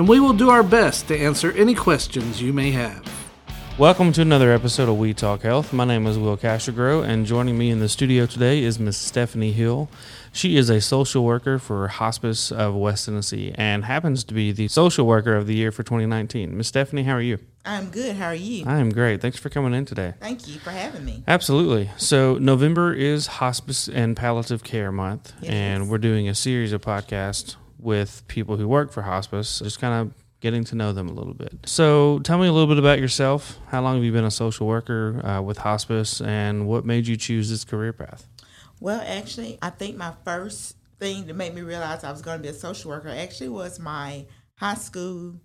and we will do our best to answer any questions you may have. Welcome to another episode of We Talk Health. My name is Will Castro, and joining me in the studio today is Miss Stephanie Hill. She is a social worker for Hospice of West Tennessee and happens to be the social worker of the year for 2019. Miss Stephanie, how are you? I'm good. How are you? I am great. Thanks for coming in today. Thank you for having me. Absolutely. So, November is Hospice and Palliative Care Month, It and we're doing a series of podcasts with people who work for hospice, just kind of getting to know them a little bit. So, tell me a little bit about yourself. How long have you been a social worker uh, with hospice, and what made you choose this career path? Well, actually, I think my first thing that made me realize I was going to be a social worker actually was my high school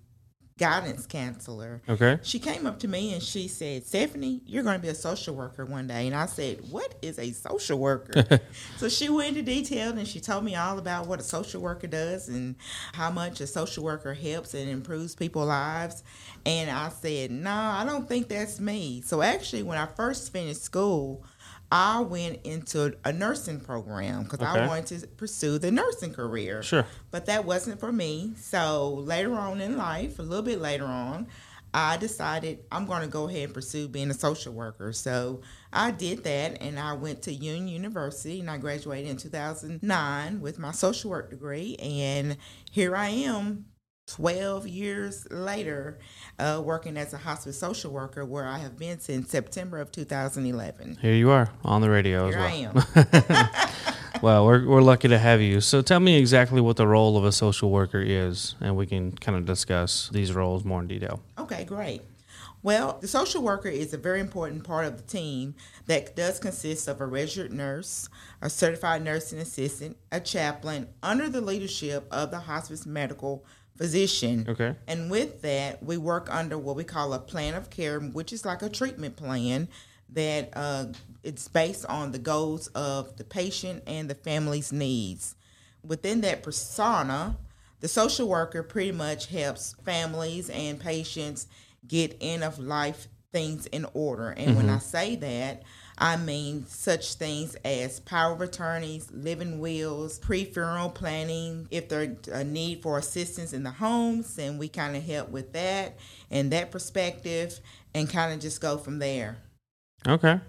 guidance counselor. Okay. She came up to me and she said, Stephanie, you're going to be a social worker one day. And I said, What is a social worker? so she went into detail and she told me all about what a social worker does and how much a social worker helps and improves people's lives. And I said, No, I don't think that's me. So actually, when I first finished school, I went into a nursing program because Okay. I wanted to pursue the nursing career Sure. but that wasn't for me. So later on in life, a little bit later on, I decided I'm going to go ahead and pursue being a social worker. So I did that and I went to Union University and I graduated in 2009 with my social work degree. And here I am 12 years later uh, working as a hospice social worker where I have been since September of 2011. Here you are on the radio Here I as well. am. Well, we're, we're lucky to have you. So, tell me exactly what the role of a social worker is, and we can kind of discuss these roles more in detail. Okay, great. Well, the social worker is a very important part of the team that does consist of a registered nurse, a certified nursing assistant, a chaplain, under the leadership of the hospice medical physician. Okay. And with that, we work under what we call a plan of care, which is like a treatment plan that uh, it's based on the goals of the patient and the family's needs. Within that persona, the social worker pretty much helps families and patients get end of life things in order. And when I say that, I mean such things as power of attorneys, living wills, pre-funeral planning. If there's a need for assistance in the homes, then we kind of help with that and that perspective and kind of just go from there. Okay.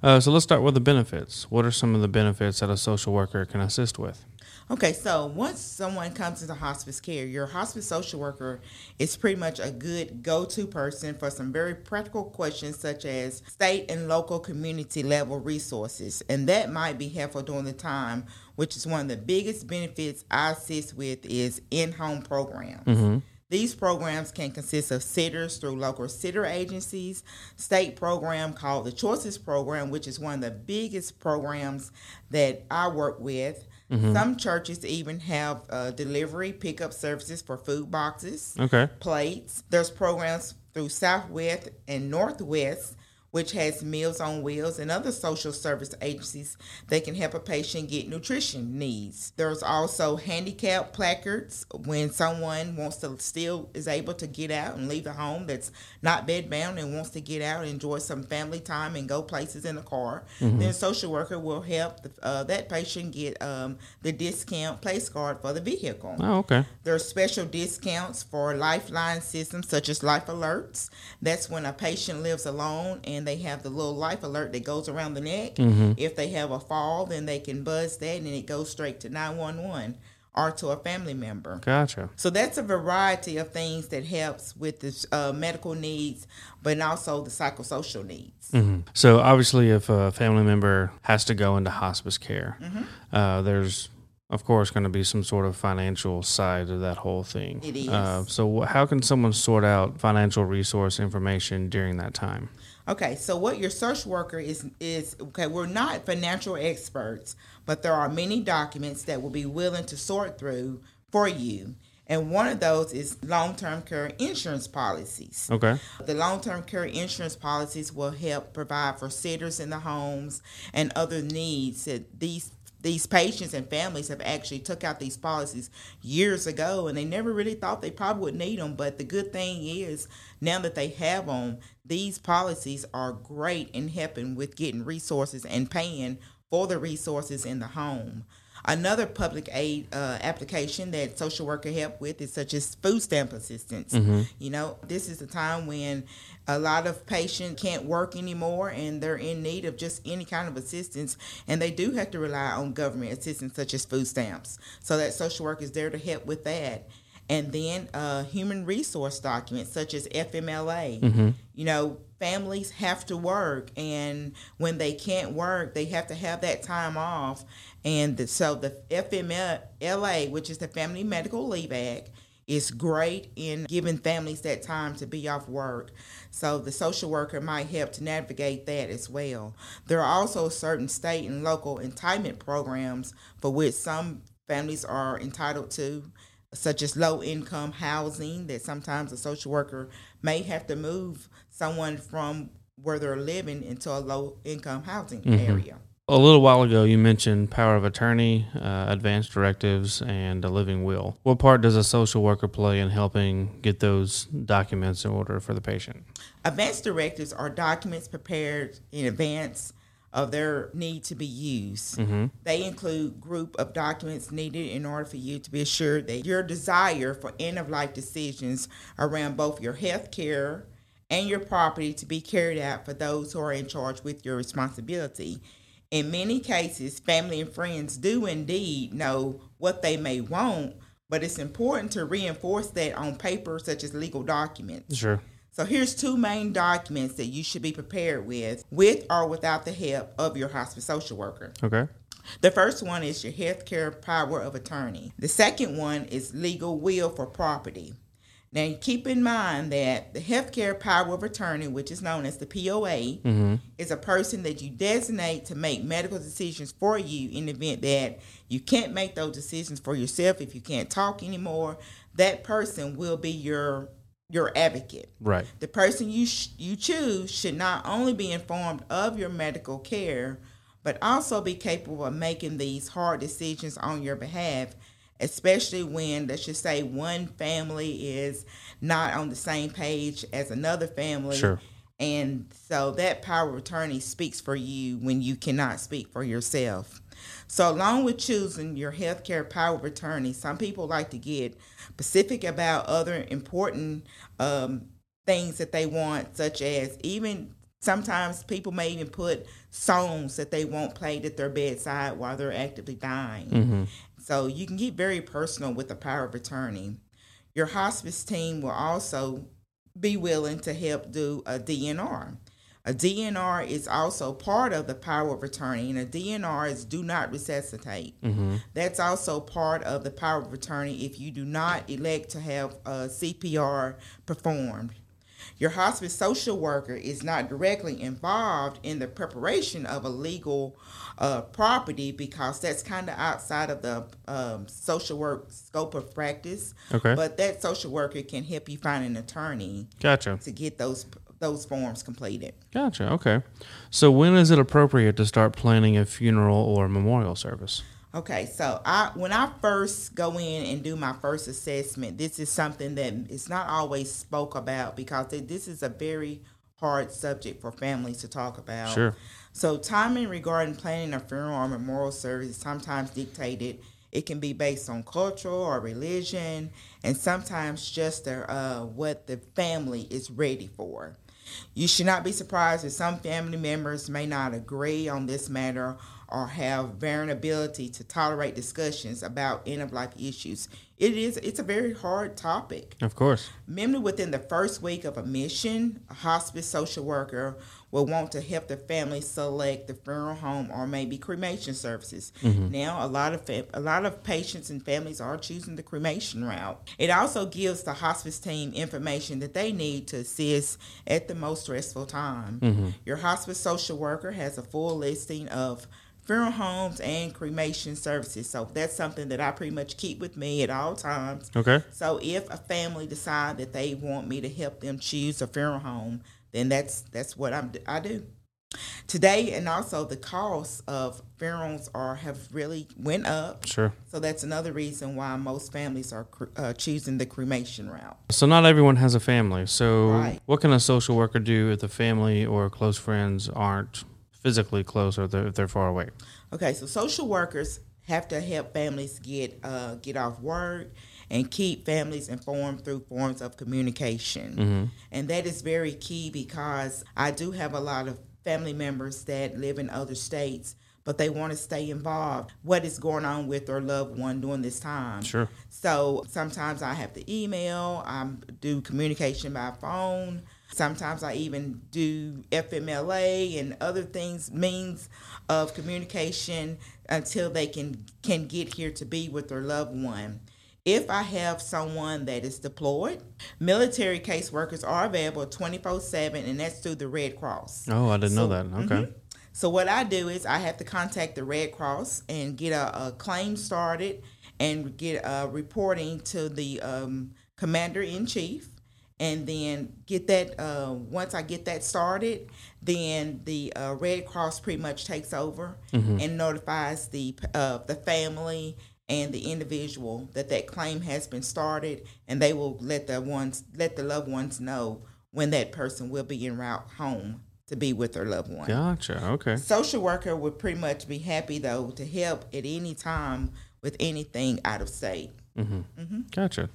Uh, so, let's start with the benefits. What are some of the benefits that a social worker can assist with? Okay, so once someone comes into hospice care, your hospice social worker is pretty much a good go to person for some very practical questions such as state and local community level resources. And that might be helpful during the time, which is one of the biggest benefits I assist with is in home programs. Mm-hmm. These programs can consist of sitters through local sitter agencies, state program called the Choices Program, which is one of the biggest programs that I work with. Some churches even have uh, delivery pickup services for food boxes, Okay. plates. There's programs through Southwest and Northwest, which has Meals on Wheels and other social service agencies that can help a patient get nutrition needs. There's also handicap placards when someone wants to still is able to get out and leave the home that's not bedbound and wants to get out and enjoy some family time and go places in the car. Then a social worker will help the, uh, that patient get um, the discount place card for the vehicle. Oh, okay. There are special discounts for lifeline systems such as Life Alerts. That's when a patient lives alone and they have the little life alert that goes around the neck. If they have a fall, then they can buzz that and it goes straight to 911 or to a family member. Gotcha. So that's a variety of things that helps with the uh, medical needs, but also the psychosocial needs. So, obviously, if a family member has to go into hospice care, uh, there's of course, going to be some sort of financial side of that whole thing. It is. Uh, so, how can someone sort out financial resource information during that time? Okay, so what your search worker is is okay, we're not financial experts, but there are many documents that will be willing to sort through for you. And one of those is long term care insurance policies. Okay. The long term care insurance policies will help provide for sitters in the homes and other needs that these these patients and families have actually took out these policies years ago and they never really thought they probably would need them but the good thing is now that they have them these policies are great in helping with getting resources and paying for the resources in the home Another public aid uh, application that social worker help with is such as food stamp assistance. Mm-hmm. You know, this is a time when a lot of patients can't work anymore and they're in need of just any kind of assistance and they do have to rely on government assistance such as food stamps. So that social work is there to help with that and then uh, human resource documents such as FMLA. Mm-hmm. You know, families have to work, and when they can't work, they have to have that time off. And the, so the FMLA, which is the Family Medical Leave Act, is great in giving families that time to be off work. So the social worker might help to navigate that as well. There are also certain state and local entitlement programs for which some families are entitled to such as low income housing that sometimes a social worker may have to move someone from where they're living into a low income housing mm-hmm. area. A little while ago, you mentioned power of attorney, uh, advance directives, and a living will. What part does a social worker play in helping get those documents in order for the patient? Advance directives are documents prepared in advance of their need to be used. Mm-hmm. They include group of documents needed in order for you to be assured that your desire for end of life decisions around both your health care and your property to be carried out for those who are in charge with your responsibility. In many cases, family and friends do indeed know what they may want, but it's important to reinforce that on paper, such as legal documents. Sure. So here's two main documents that you should be prepared with, with or without the help of your hospice social worker. Okay. The first one is your healthcare power of attorney. The second one is legal will for property. Now, keep in mind that the healthcare power of attorney, which is known as the POA, mm-hmm. is a person that you designate to make medical decisions for you in the event that you can't make those decisions for yourself. If you can't talk anymore, that person will be your your advocate. Right. The person you sh- you choose should not only be informed of your medical care, but also be capable of making these hard decisions on your behalf, especially when let's just say one family is not on the same page as another family. Sure. And so that power of attorney speaks for you when you cannot speak for yourself. So, along with choosing your healthcare power of attorney, some people like to get specific about other important um, things that they want, such as even sometimes people may even put songs that they want played at their bedside while they're actively dying. Mm-hmm. So, you can get very personal with the power of attorney. Your hospice team will also be willing to help do a DNR. A DNR is also part of the power of attorney, and a DNR is do not resuscitate. Mm-hmm. That's also part of the power of attorney if you do not elect to have a CPR performed. Your hospice social worker is not directly involved in the preparation of a legal uh, property because that's kind of outside of the um, social work scope of practice. Okay. But that social worker can help you find an attorney. Gotcha. To get those those forms completed. Gotcha. Okay. So when is it appropriate to start planning a funeral or memorial service? Okay, so I when I first go in and do my first assessment, this is something that is not always spoke about because this is a very hard subject for families to talk about. Sure. So timing regarding planning a funeral or memorial service is sometimes dictated. It can be based on culture or religion, and sometimes just uh, what the family is ready for. You should not be surprised if some family members may not agree on this matter or have varying ability to tolerate discussions about end of life issues. It is it's a very hard topic. Of course. Mainly within the first week of admission, a hospice social worker will want to help the family select the funeral home or maybe cremation services. Mm-hmm. Now, a lot of a lot of patients and families are choosing the cremation route. It also gives the hospice team information that they need to assist at the most stressful time. Mm-hmm. Your hospice social worker has a full listing of funeral homes and cremation services. So that's something that I pretty much keep with me at all times. Okay. So if a family decide that they want me to help them choose a funeral home, then that's that's what I'm I do. Today and also the costs of funerals are have really went up. Sure. So that's another reason why most families are uh, choosing the cremation route. So not everyone has a family. So Right. what can a social worker do if the family or close friends aren't physically close or they're, if they're far away? Okay, so social workers have to help families get uh, get off work and keep families informed through forms of communication, and that is very key because I do have a lot of family members that live in other states, but they want to stay involved. What is going on with their loved one during this time? Sure. So sometimes I have to email, I do communication by phone. Sometimes I even do FMLA and other things, means of communication until they can can get here to be with their loved one. If I have someone that is deployed, military caseworkers are available 24 7, and that's through the Red Cross. Oh, I didn't know So- that. Okay. So what I do is I have to contact the Red Cross and get a, a claim started and get a reporting to the um, commander in chief, and then get that. Uh, once I get that started, then the uh, Red Cross pretty much takes over and notifies the uh, the family and the individual that that claim has been started, and they will let the ones let the loved ones know when that person will be en route home to be with their loved one. Gotcha. Okay. Social worker would pretty much be happy though to help at any time with anything out of state. Gotcha.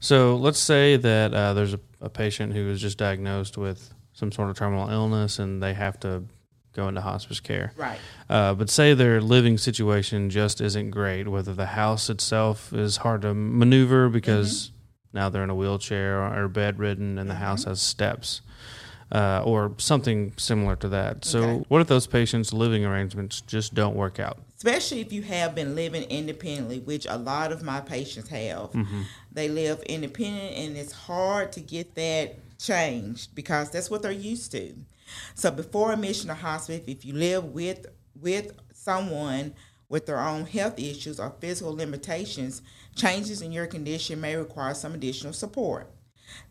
So let's say that uh, there's a, a patient who is just diagnosed with some sort of terminal illness and they have to go into hospice care. Right. Uh, but say their living situation just isn't great, whether the house itself is hard to maneuver because now they're in a wheelchair or, bedridden and the house has steps. Uh, or something similar to that. So, Okay. what if those patients' living arrangements just don't work out? Especially if you have been living independently, which a lot of my patients have. Mm-hmm. They live independent and it's hard to get that changed because that's what they're used to. So before admission to hospice, if you live with with someone with their own health issues or physical limitations, changes in your condition may require some additional support.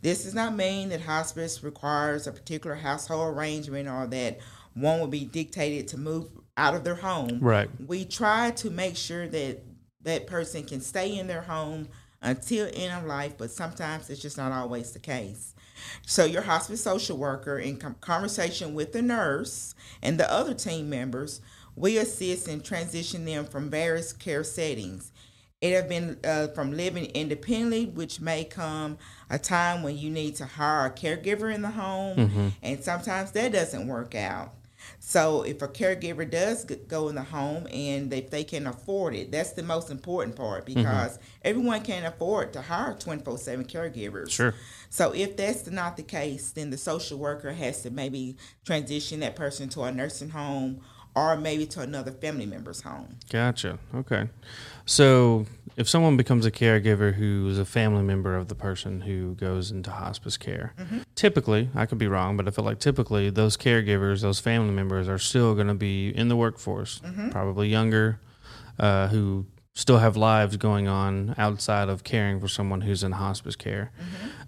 This does not mean that hospice requires a particular household arrangement or that one will be dictated to move out of their home. Right. We try to make sure that that person can stay in their home until end of life, but sometimes it's just not always the case. So your hospice social worker, in com- conversation with the nurse and the other team members, we assist and transition them from various care settings. It have been uh, from living independently, which may come a time when you need to hire a caregiver in the home, and sometimes that doesn't work out. So if a caregiver does go in the home and if they can afford it, that's the most important part mm-hmm. because everyone can't afford to hire 24/7 caregivers. Sure. So if that's not the case, then the social worker has to maybe transition that person to a nursing home or maybe to another family member's home. Gotcha. Okay. So if someone becomes a caregiver who's a family member of the person who goes into hospice care, typically, I could be wrong, but I feel like typically those caregivers, those family members are still going to be in the workforce, probably younger, uh, who still have lives going on outside of caring for someone who's in hospice care.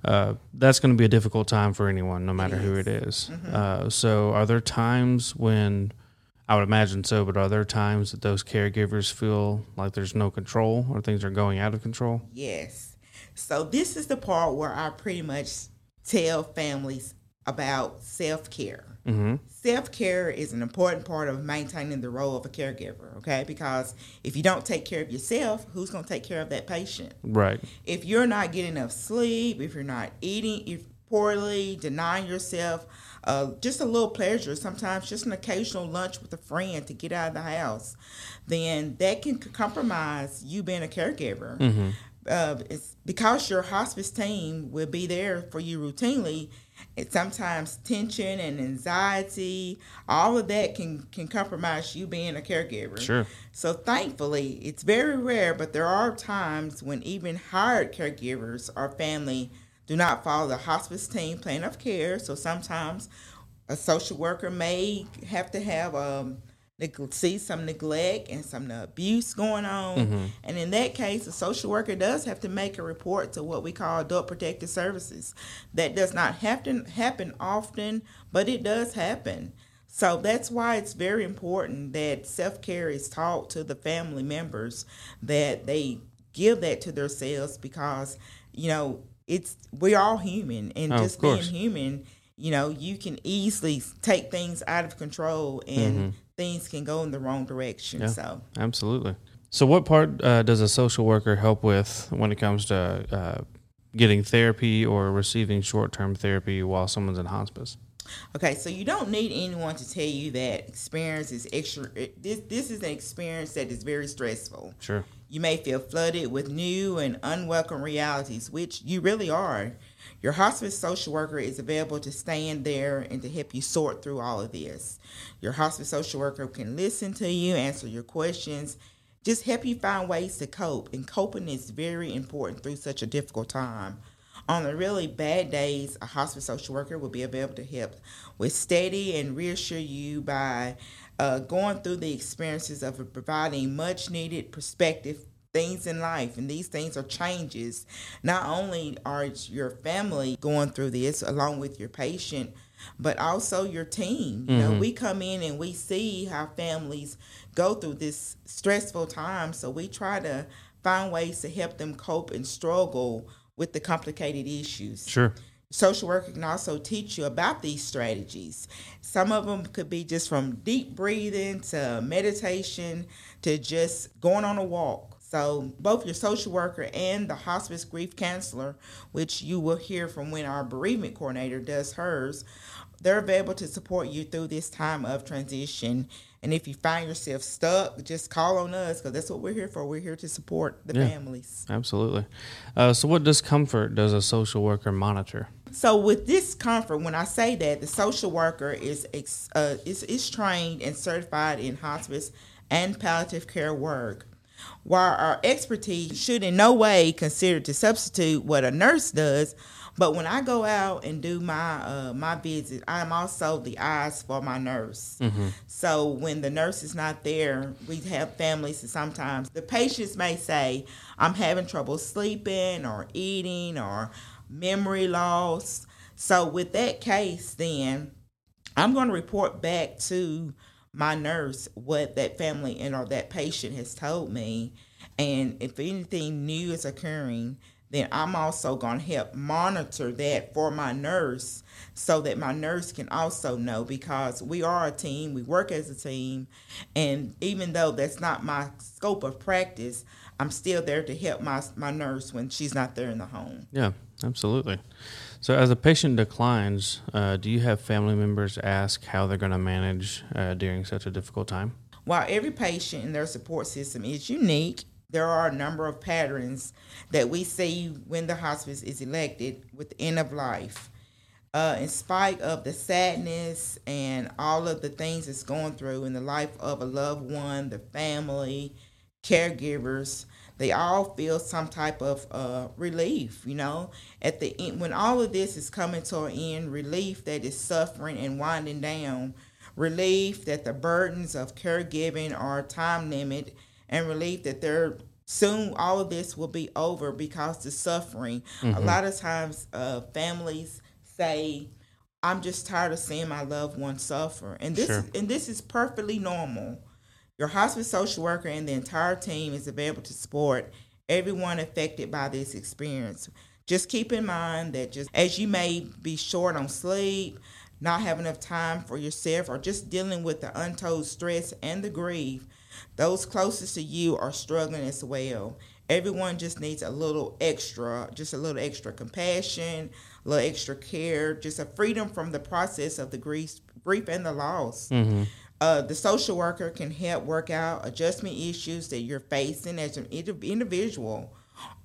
Uh, that's going to be a difficult time for anyone, no matter who it is. Uh, so, are there times when I would imagine so, but are there times that those caregivers feel like there's no control or things are going out of control? Yes. So this is the part where I pretty much tell families about self care. Mm-hmm. Self care is an important part of maintaining the role of a caregiver, okay? Because if you don't take care of yourself, who's going to take care of that patient? Right. If you're not getting enough sleep, if you're not eating if poorly, denying yourself uh, just a little pleasure, sometimes just an occasional lunch with a friend to get out of the house, then that can compromise you being a caregiver. uh, it's because your hospice team will be there for you routinely. And sometimes tension and anxiety, all of that can can compromise you being a caregiver. Sure. So thankfully, it's very rare, but there are times when even hired caregivers or family do not follow the hospice team plan of care. So sometimes a social worker may have to have um, see some neglect and some abuse going on. Mm-hmm. And in that case, a social worker does have to make a report to what we call adult protective services. That does not happen happen often, but it does happen. So that's why it's very important that self care is taught to the family members that they give that to themselves because you know it's we're all human and oh, just being human you know you can easily take things out of control and mm-hmm things can go in the wrong direction. Yeah, so absolutely. So, what part uh, does a social worker help with when it comes to uh, getting therapy or receiving short term therapy while someone's in hospice? Okay, so you don't need anyone to tell you that experience is extra. This this is an experience that is very stressful. Sure. You may feel flooded with new and unwelcome realities, which you really are. Your hospice social worker is available to stand there and to help you sort through all of this. Your hospice social worker can listen to you, answer your questions, just help you find ways to cope. And coping is very important through such a difficult time. On the really bad days, a hospice social worker will be available to help with steady and reassure you by uh, going through the experiences of providing much needed perspective things in life and these things are changes. Not only are your family going through this along with your patient but also your team. You mm-hmm. know we come in and we see how families go through this stressful time so we try to find ways to help them cope and struggle with the complicated issues. Sure social worker can also teach you about these strategies. Some of them could be just from deep breathing to meditation to just going on a walk. So both your social worker and the hospice grief counselor, which you will hear from when our bereavement coordinator does hers, they're available to support you through this time of transition. And if you find yourself stuck, just call on us because that's what we're here for. We're here to support the yeah, families. Absolutely. Uh, so, what discomfort does a social worker monitor? So, with discomfort, when I say that, the social worker is uh, is, is trained and certified in hospice and palliative care work. While our expertise should in no way consider to substitute what a nurse does, but when I go out and do my uh, my visit, I'm also the eyes for my nurse. Mm-hmm. So when the nurse is not there, we have families, and sometimes the patients may say, "I'm having trouble sleeping, or eating, or memory loss." So with that case, then I'm going to report back to my nurse what that family and or that patient has told me. And if anything new is occurring then i'm also going to help monitor that for my nurse so that my nurse can also know because we are a team we work as a team. And even though that's not my scope of practice i'm still there to help my, my nurse when she's not there in the home. Yeah absolutely so, as a patient declines, uh, do you have family members ask how they're going to manage uh, during such a difficult time? While every patient and their support system is unique, there are a number of patterns that we see when the hospice is elected with the end of life. Uh, in spite of the sadness and all of the things it's going through in the life of a loved one, the family, caregivers, they all feel some type of uh, relief, you know. At the end, when all of this is coming to an end, relief that is suffering and winding down, relief that the burdens of caregiving are time limit, and relief that they're soon all of this will be over because the suffering. Mm-hmm. A lot of times, uh, families say, "I'm just tired of seeing my loved one suffer," and this sure. and this is perfectly normal your hospice social worker and the entire team is available to support everyone affected by this experience. Just keep in mind that just as you may be short on sleep, not have enough time for yourself, or just dealing with the untold stress and the grief, those closest to you are struggling as well. Everyone just needs a little extra, just a little extra compassion, a little extra care, just a freedom from the process of the grief, grief and the loss. Mm-hmm. Uh, the social worker can help work out adjustment issues that you're facing as an individual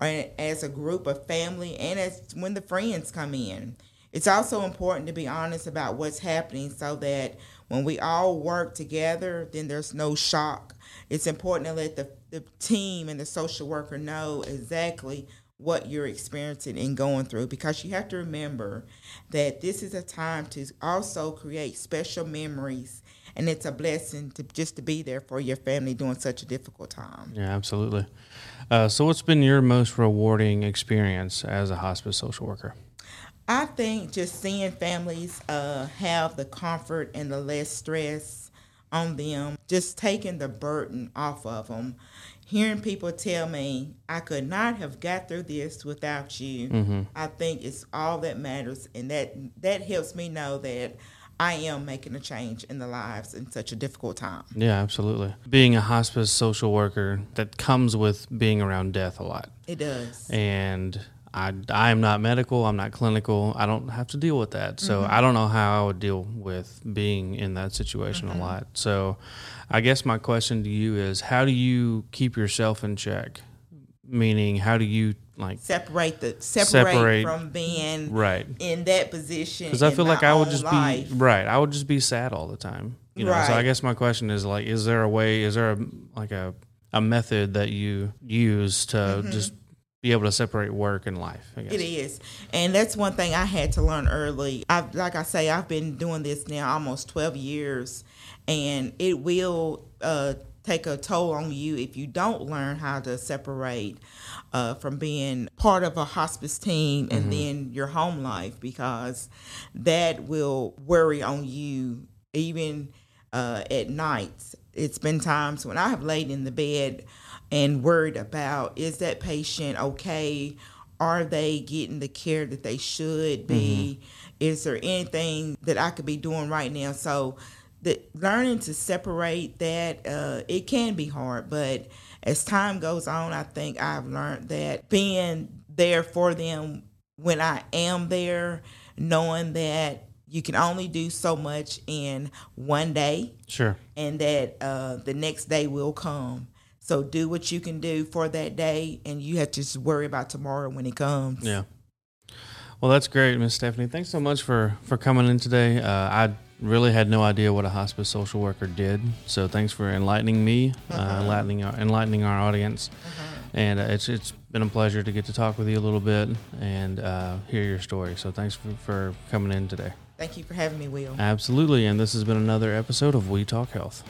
or as a group of family and as when the friends come in. It's also important to be honest about what's happening so that when we all work together, then there's no shock. It's important to let the, the team and the social worker know exactly what you're experiencing and going through because you have to remember that this is a time to also create special memories and it's a blessing to just to be there for your family during such a difficult time. Yeah, absolutely. Uh, so, what's been your most rewarding experience as a hospice social worker? I think just seeing families uh, have the comfort and the less stress on them, just taking the burden off of them. Hearing people tell me I could not have got through this without you, mm-hmm. I think it's all that matters, and that that helps me know that I am making a change in the lives in such a difficult time. Yeah, absolutely. Being a hospice social worker, that comes with being around death a lot. It does. And I, I am not medical. I'm not clinical. I don't have to deal with that. So mm-hmm. I don't know how I would deal with being in that situation mm-hmm. a lot. So I guess my question to you is how do you keep yourself in check? Meaning, how do you like separate the separate, separate from being right in that position? Because I feel like I would just life. be right. I would just be sad all the time. You know. Right. So I guess my question is like, is there a way? Is there a like a a method that you use to mm-hmm. just be able to separate work and life. It is, and that's one thing I had to learn early. I, like I say, I've been doing this now almost twelve years, and it will uh, take a toll on you if you don't learn how to separate uh, from being part of a hospice team and mm-hmm. then your home life, because that will worry on you even uh, at nights. It's been times when I have laid in the bed and worried about is that patient okay? Are they getting the care that they should be? Mm-hmm. Is there anything that I could be doing right now? So, the learning to separate that uh, it can be hard, but as time goes on, I think I've learned that being there for them when I am there, knowing that you can only do so much in one day. Sure. And that uh, the next day will come. So do what you can do for that day, and you have to just worry about tomorrow when it comes. Yeah. Well, that's great, Miss Stephanie. Thanks so much for for coming in today. Uh, I really had no idea what a hospice social worker did, so thanks for enlightening me, uh, uh-huh. uh, enlightening our, enlightening our audience. Uh-huh. And uh, it's it's been a pleasure to get to talk with you a little bit and uh, hear your story. So thanks for, for coming in today. Thank you for having me, Will. Absolutely. And this has been another episode of We Talk Health.